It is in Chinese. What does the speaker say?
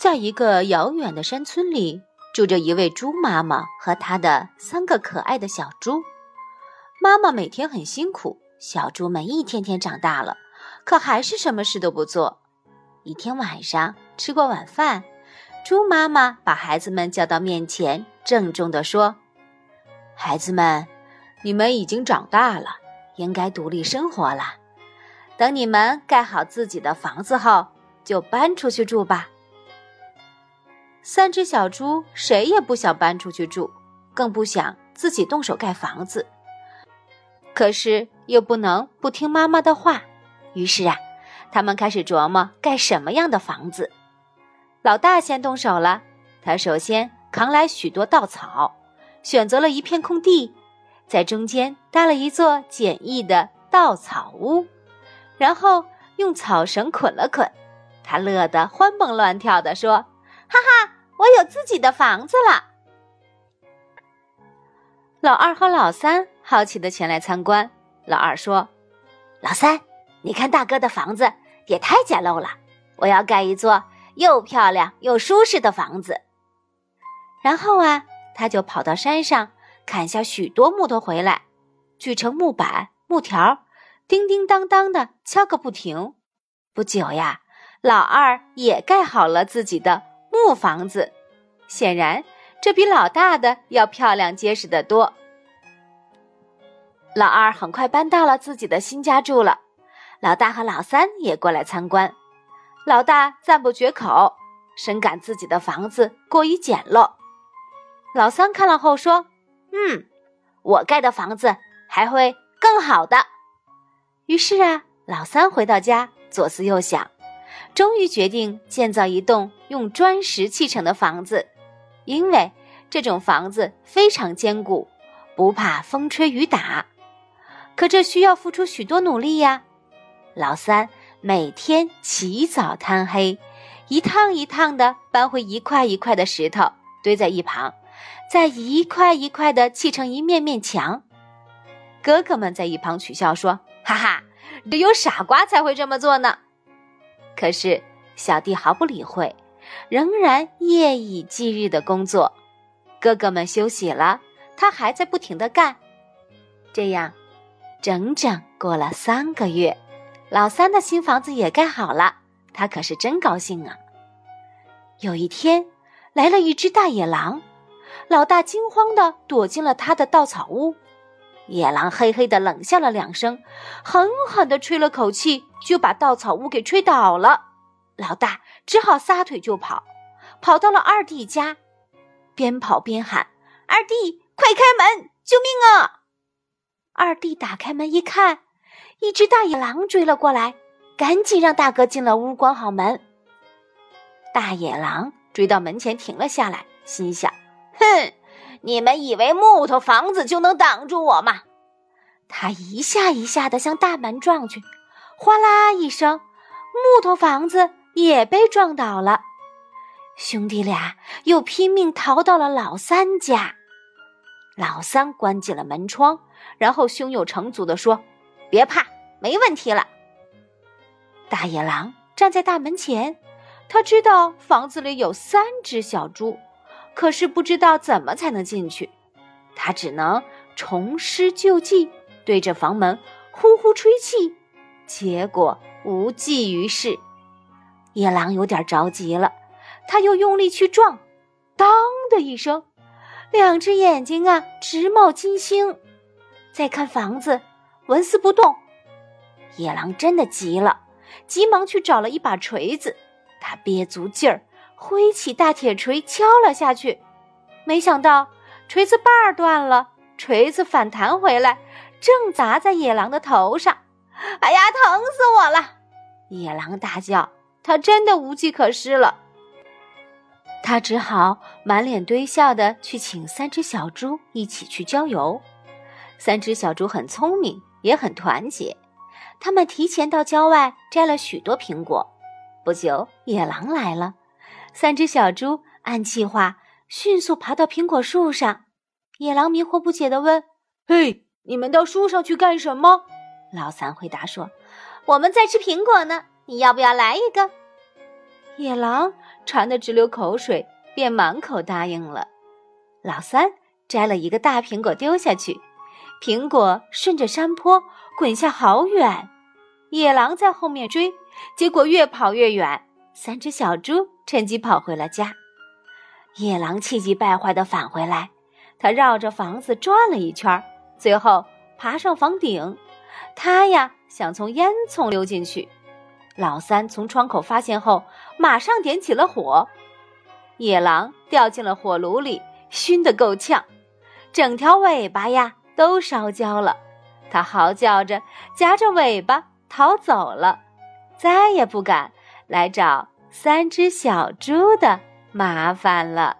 在一个遥远的山村里，住着一位猪妈妈和她的三个可爱的小猪。妈妈每天很辛苦，小猪们一天天长大了，可还是什么事都不做。一天晚上，吃过晚饭，猪妈妈把孩子们叫到面前，郑重地说：“孩子们，你们已经长大了，应该独立生活了。等你们盖好自己的房子后，就搬出去住吧。”三只小猪谁也不想搬出去住，更不想自己动手盖房子。可是又不能不听妈妈的话，于是啊，他们开始琢磨盖什么样的房子。老大先动手了，他首先扛来许多稻草，选择了一片空地，在中间搭了一座简易的稻草屋，然后用草绳捆了捆。他乐得欢蹦乱跳的说。哈哈，我有自己的房子了。老二和老三好奇的前来参观。老二说：“老三，你看大哥的房子也太简陋了，我要盖一座又漂亮又舒适的房子。”然后啊，他就跑到山上砍下许多木头回来，锯成木板、木条，叮叮当当的敲个不停。不久呀，老二也盖好了自己的。木房子，显然这比老大的要漂亮结实的多。老二很快搬到了自己的新家住了，老大和老三也过来参观。老大赞不绝口，深感自己的房子过于简陋。老三看了后说：“嗯，我盖的房子还会更好的。”于是啊，老三回到家，左思右想。终于决定建造一栋用砖石砌成的房子，因为这种房子非常坚固，不怕风吹雨打。可这需要付出许多努力呀！老三每天起早贪黑，一趟一趟的搬回一块一块的石头堆在一旁，再一块一块的砌成一面面墙。哥哥们在一旁取笑说：“哈哈，只有傻瓜才会这么做呢。”可是，小弟毫不理会，仍然夜以继日的工作。哥哥们休息了，他还在不停的干。这样，整整过了三个月，老三的新房子也盖好了，他可是真高兴啊。有一天，来了一只大野狼，老大惊慌的躲进了他的稻草屋。野狼嘿嘿的冷笑了两声，狠狠的吹了口气，就把稻草屋给吹倒了。老大只好撒腿就跑，跑到了二弟家，边跑边喊：“二弟，快开门，救命啊！”二弟打开门一看，一只大野狼追了过来，赶紧让大哥进了屋，关好门。大野狼追到门前停了下来，心想：“哼。”你们以为木头房子就能挡住我吗？他一下一下的向大门撞去，哗啦一声，木头房子也被撞倒了。兄弟俩又拼命逃到了老三家。老三关紧了门窗，然后胸有成竹的说：“别怕，没问题了。”大野狼站在大门前，他知道房子里有三只小猪。可是不知道怎么才能进去，他只能重施旧技，对着房门呼呼吹气，结果无济于事。野狼有点着急了，他又用力去撞，当的一声，两只眼睛啊直冒金星。再看房子，纹丝不动。野狼真的急了，急忙去找了一把锤子，他憋足劲儿。挥起大铁锤敲了下去，没想到锤子把儿断了，锤子反弹回来，正砸在野狼的头上。哎呀，疼死我了！野狼大叫，他真的无计可施了。他只好满脸堆笑的去请三只小猪一起去郊游。三只小猪很聪明，也很团结，他们提前到郊外摘了许多苹果。不久，野狼来了。三只小猪按计划迅速爬到苹果树上，野狼迷惑不解地问：“嘿，你们到树上去干什么？”老三回答说：“我们在吃苹果呢，你要不要来一个？”野狼馋得直流口水，便满口答应了。老三摘了一个大苹果丢下去，苹果顺着山坡滚下好远。野狼在后面追，结果越跑越远。三只小猪趁机跑回了家。野狼气急败坏地返回来，他绕着房子转了一圈，最后爬上房顶。他呀想从烟囱溜进去。老三从窗口发现后，马上点起了火。野狼掉进了火炉里，熏得够呛，整条尾巴呀都烧焦了。他嚎叫着，夹着尾巴逃走了，再也不敢来找三只小猪的。麻烦了。